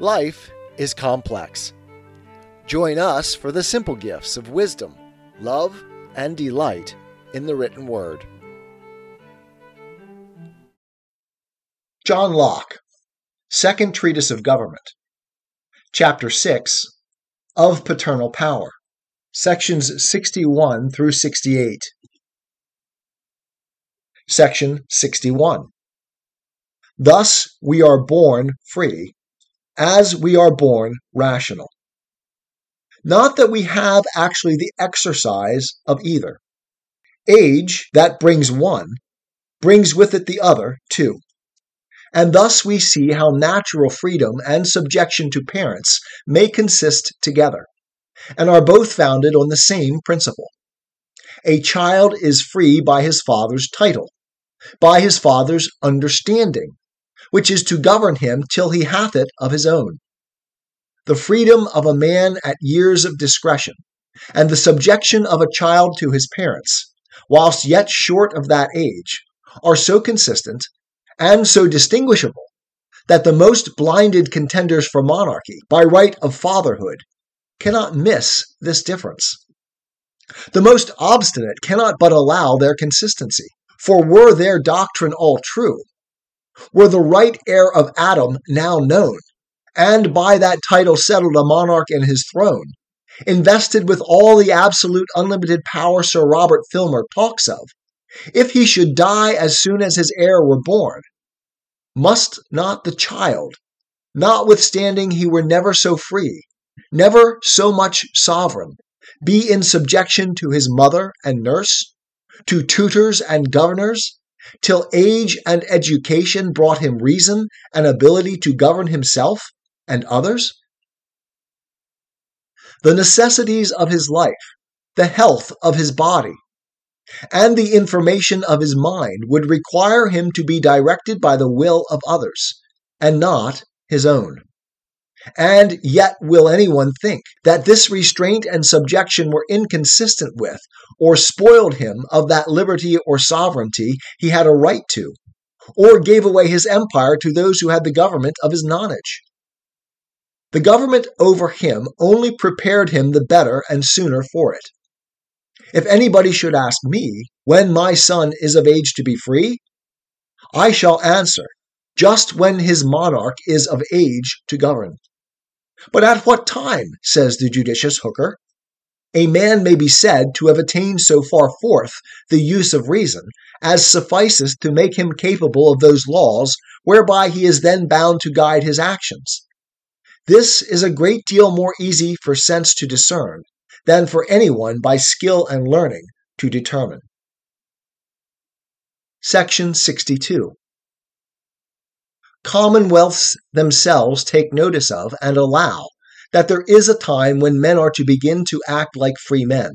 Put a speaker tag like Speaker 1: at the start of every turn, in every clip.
Speaker 1: Life is complex. Join us for the simple gifts of wisdom, love, and delight in the written word.
Speaker 2: John Locke, Second Treatise of Government, Chapter 6 of Paternal Power, Sections 61 through 68. Section 61. Thus we are born free as we are born rational. Not that we have actually the exercise of either. Age that brings one brings with it the other too. And thus we see how natural freedom and subjection to parents may consist together, and are both founded on the same principle. A child is free by his father's title, by his father's understanding, which is to govern him till he hath it of his own. The freedom of a man at years of discretion, and the subjection of a child to his parents, whilst yet short of that age, are so consistent and so distinguishable that the most blinded contenders for monarchy by right of fatherhood cannot miss this difference. The most obstinate cannot but allow their consistency, for were their doctrine all true, were the right heir of Adam now known, and by that title settled a monarch in his throne, invested with all the absolute unlimited power Sir Robert Filmer talks of, if he should die as soon as his heir were born, must not the child, notwithstanding he were never so free, never so much sovereign, be in subjection to his mother and nurse, to tutors and governors, till age and education brought him reason and ability to govern himself and others? The necessities of his life, the health of his body, and the information of his mind would require him to be directed by the will of others, and not his own. And yet, will anyone think that this restraint and subjection were inconsistent with, or spoiled him of that liberty or sovereignty he had a right to, or gave away his empire to those who had the government of his nonage? The government over him only prepared him the better and sooner for it. If anybody should ask me when my son is of age to be free, I shall answer, just when his monarch is of age to govern. But at what time, says the judicious Hooker, a man may be said to have attained so far forth the use of reason as sufficeth to make him capable of those laws whereby he is then bound to guide his actions. This is a great deal more easy for sense to discern than for anyone by skill and learning to determine. Section 62. Commonwealths themselves take notice of and allow that there is a time when men are to begin to act like free men,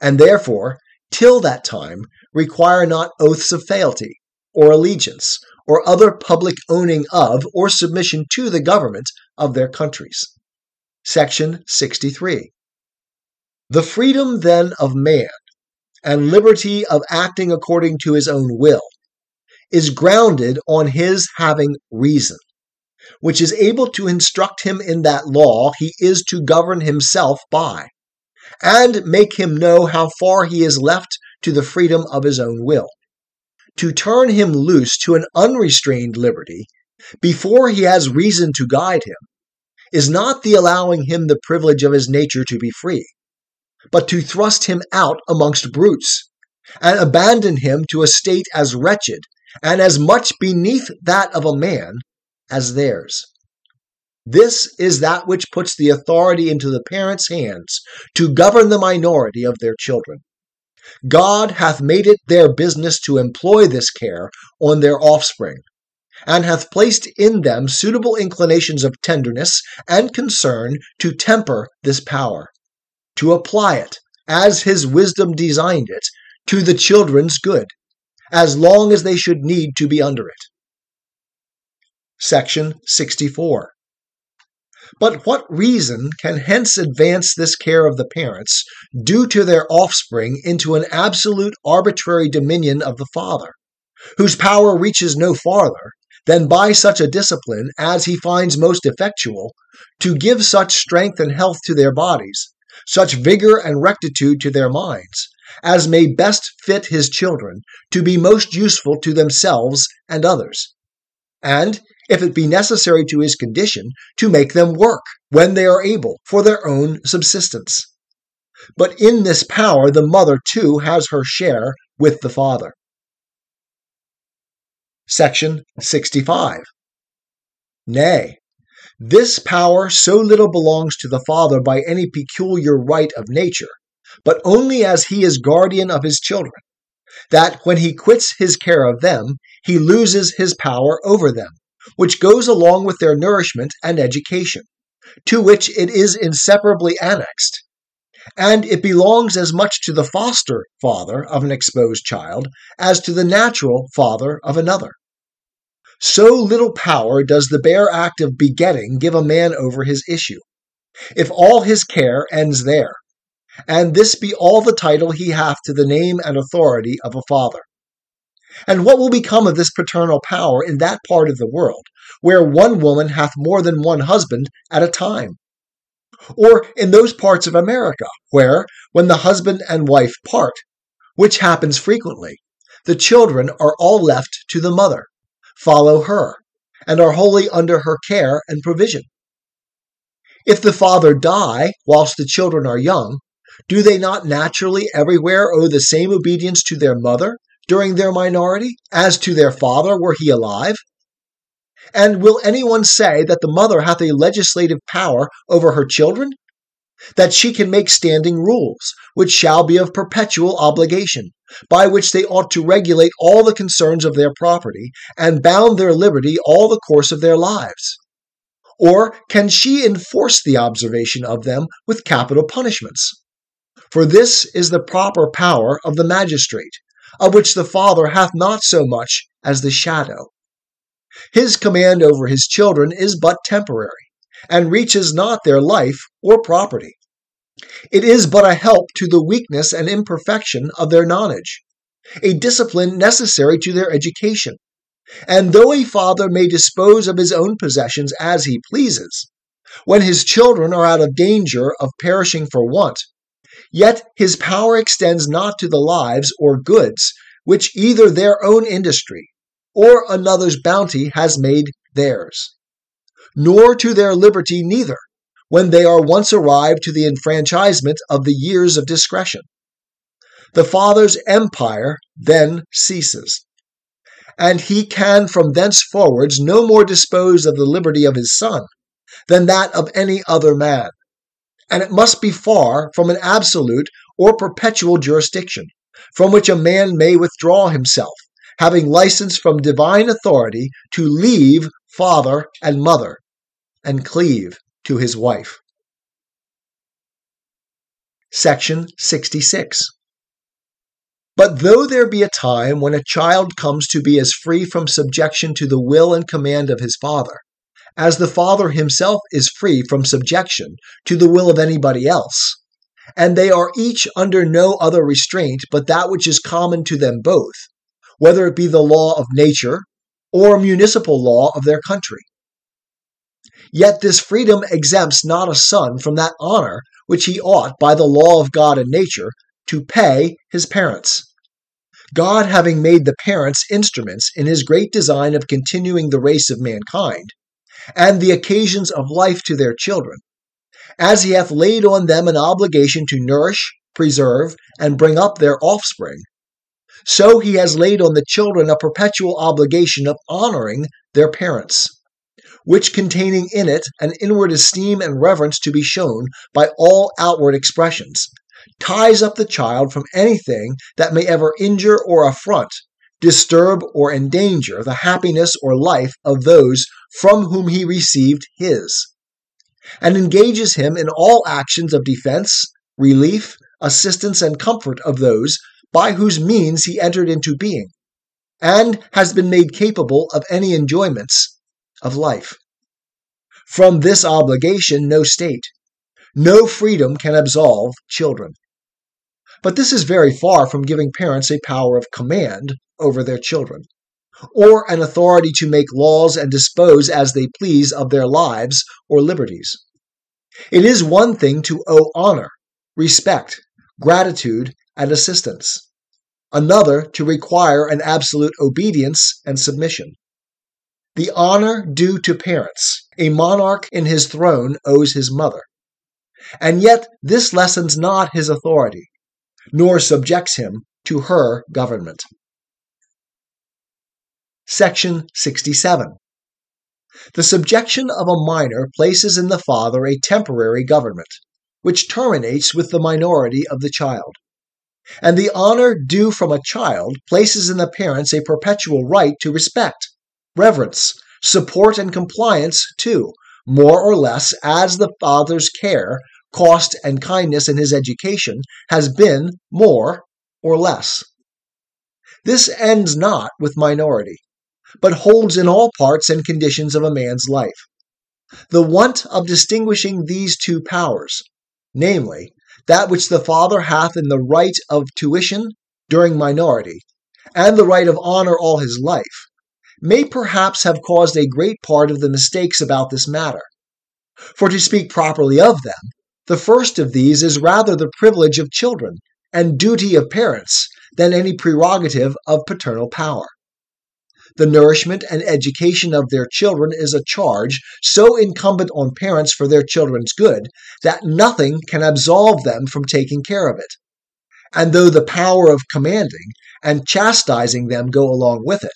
Speaker 2: and therefore, till that time, require not oaths of fealty, or allegiance, or other public owning of or submission to the government of their countries. Section 63. The freedom then of man, and liberty of acting according to his own will, is grounded on his having reason, which is able to instruct him in that law he is to govern himself by, and make him know how far he is left to the freedom of his own will. To turn him loose to an unrestrained liberty before he has reason to guide him is not the allowing him the privilege of his nature to be free, but to thrust him out amongst brutes, and abandon him to a state as wretched and as much beneath that of a man as theirs. This is that which puts the authority into the parents' hands to govern the minority of their children. God hath made it their business to employ this care on their offspring, and hath placed in them suitable inclinations of tenderness and concern to temper this power, to apply it, as his wisdom designed it, to the children's good as long as they should need to be under it. Section 64. But what reason can hence advance this care of the parents, due to their offspring, into an absolute arbitrary dominion of the father, whose power reaches no farther than by such a discipline as he finds most effectual, to give such strength and health to their bodies, such vigor and rectitude to their minds, as may best fit his children to be most useful to themselves and others. And, if it be necessary to his condition, to make them work, when they are able, for their own subsistence. But in this power the mother too has her share with the father. Section 65. Nay, this power so little belongs to the father by any peculiar right of nature, but only as he is guardian of his children, that when he quits his care of them, he loses his power over them, which goes along with their nourishment and education, to which it is inseparably annexed and it belongs as much to the foster father of an exposed child as to the natural father of another. So little power does the bare act of begetting give a man over his issue, if all his care ends there, and this be all the title he hath to the name and authority of a father. And what will become of this paternal power in that part of the world, where one woman hath more than one husband at a time? Or in those parts of America where, when the husband and wife part, which happens frequently, the children are all left to the mother, follow her, and are wholly under her care and provision. If the father die whilst the children are young, do they not naturally everywhere owe the same obedience to their mother during their minority as to their father were he alive? And will anyone say that the mother hath a legislative power over her children? That she can make standing rules, which shall be of perpetual obligation, by which they ought to regulate all the concerns of their property, and bound their liberty all the course of their lives? Or can she enforce the observation of them with capital punishments? For this is the proper power of the magistrate, of which the Father hath not so much as the shadow. His command over his children is but temporary, and reaches not their life or property. It is but a help to the weakness and imperfection of their knowledge, a discipline necessary to their education. And though a father may dispose of his own possessions as he pleases, when his children are out of danger of perishing for want, yet his power extends not to the lives or goods which either their own industry or another's bounty has made theirs, nor to their liberty neither, when they are once arrived to the enfranchisement of the years of discretion. The Father's empire then ceases, and he can from thenceforwards no more dispose of the liberty of his Son than that of any other man. And it must be far from an absolute or perpetual jurisdiction, from which a man may withdraw himself having license from divine authority to leave father and mother and cleave to his wife. Section 66. But though there be a time when a child comes to be as free from subjection to the will and command of his father, as the father himself is free from subjection to the will of anybody else, and they are each under no other restraint but that which is common to them both, whether it be the law of nature or municipal law of their country. Yet this freedom exempts not a son from that honor which he ought, by the law of God and nature, to pay his parents. God having made the parents instruments in his great design of continuing the race of mankind, and the occasions of life to their children, as he hath laid on them an obligation to nourish, preserve, and bring up their offspring, so he has laid on the children a perpetual obligation of honoring their parents, which containing in it an inward esteem and reverence to be shown by all outward expressions, ties up the child from anything that may ever injure or affront, disturb or endanger the happiness or life of those from whom he received his, and engages him in all actions of defense, relief, assistance, and comfort of those by whose means he entered into being, and has been made capable of any enjoyments of life. From this obligation, no state, no freedom can absolve children. But this is very far from giving parents a power of command over their children, or an authority to make laws and dispose as they please of their lives or liberties. It is one thing to owe honor, respect, gratitude, and assistance, another to require an absolute obedience and submission. The honor due to parents, a monarch in his throne owes his mother. And yet this lessens not his authority, nor subjects him to her government. Section 67. The subjection of a minor places in the father a temporary government, which terminates with the minority of the child. And the honor due from a child places in the parents a perpetual right to respect, reverence, support, and compliance to, more or less as the father's care, cost, and kindness in his education has been more or less. This ends not with minority but holds in all parts and conditions of a man's life. The want of distinguishing these two powers, namely, that which the father hath in the right of tuition during minority, and the right of honor all his life, may perhaps have caused a great part of the mistakes about this matter. For to speak properly of them, the first of these is rather the privilege of children and duty of parents than any prerogative of paternal power. The nourishment and education of their children is a charge so incumbent on parents for their children's good that nothing can absolve them from taking care of it. And though the power of commanding and chastising them go along with it,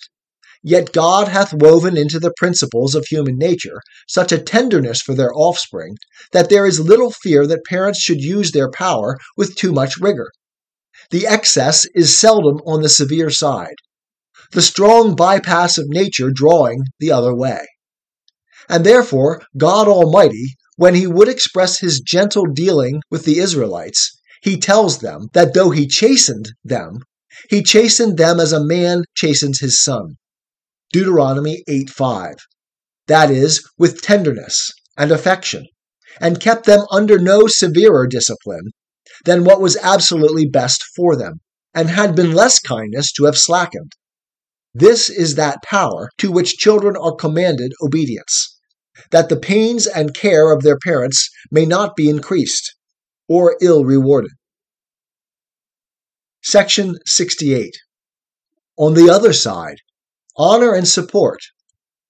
Speaker 2: yet God hath woven into the principles of human nature such a tenderness for their offspring that there is little fear that parents should use their power with too much rigor. The excess is seldom on the severe side, the strong bypass of nature drawing the other way. And therefore, God Almighty, when he would express his gentle dealing with the Israelites, he tells them that though he chastened them, he chastened them as a man chastens his son. Deuteronomy 8 5. That is, with tenderness and affection, and kept them under no severer discipline than what was absolutely best for them, and had been less kindness to have slackened. This is that power to which children are commanded obedience, that the pains and care of their parents may not be increased or ill rewarded. Section 68. On the other side, honor and support,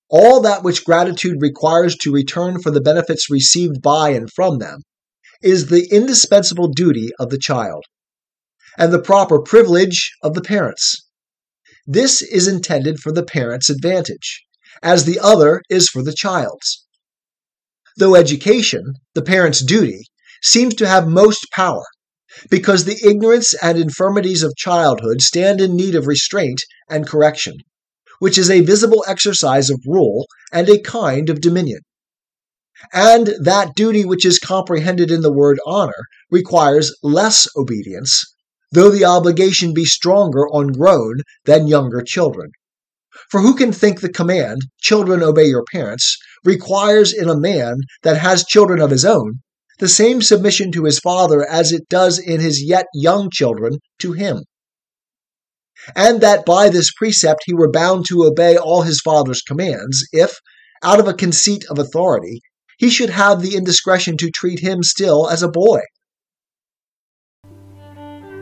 Speaker 2: all that which gratitude requires to return for the benefits received by and from them, is the indispensable duty of the child, and the proper privilege of the parents this is intended for the parent's advantage, as the other is for the child's. Though education, the parent's duty, seems to have most power, because the ignorance and infirmities of childhood stand in need of restraint and correction, which is a visible exercise of rule and a kind of dominion. And that duty which is comprehended in the word honor requires less obedience though the obligation be stronger on grown than younger children. For who can think the command, children obey your parents, requires in a man that has children of his own the same submission to his father as it does in his yet young children to him? And that by this precept he were bound to obey all his father's commands, if, out of a conceit of authority, he should have the indiscretion to treat him still as a boy.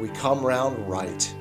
Speaker 1: we come round right.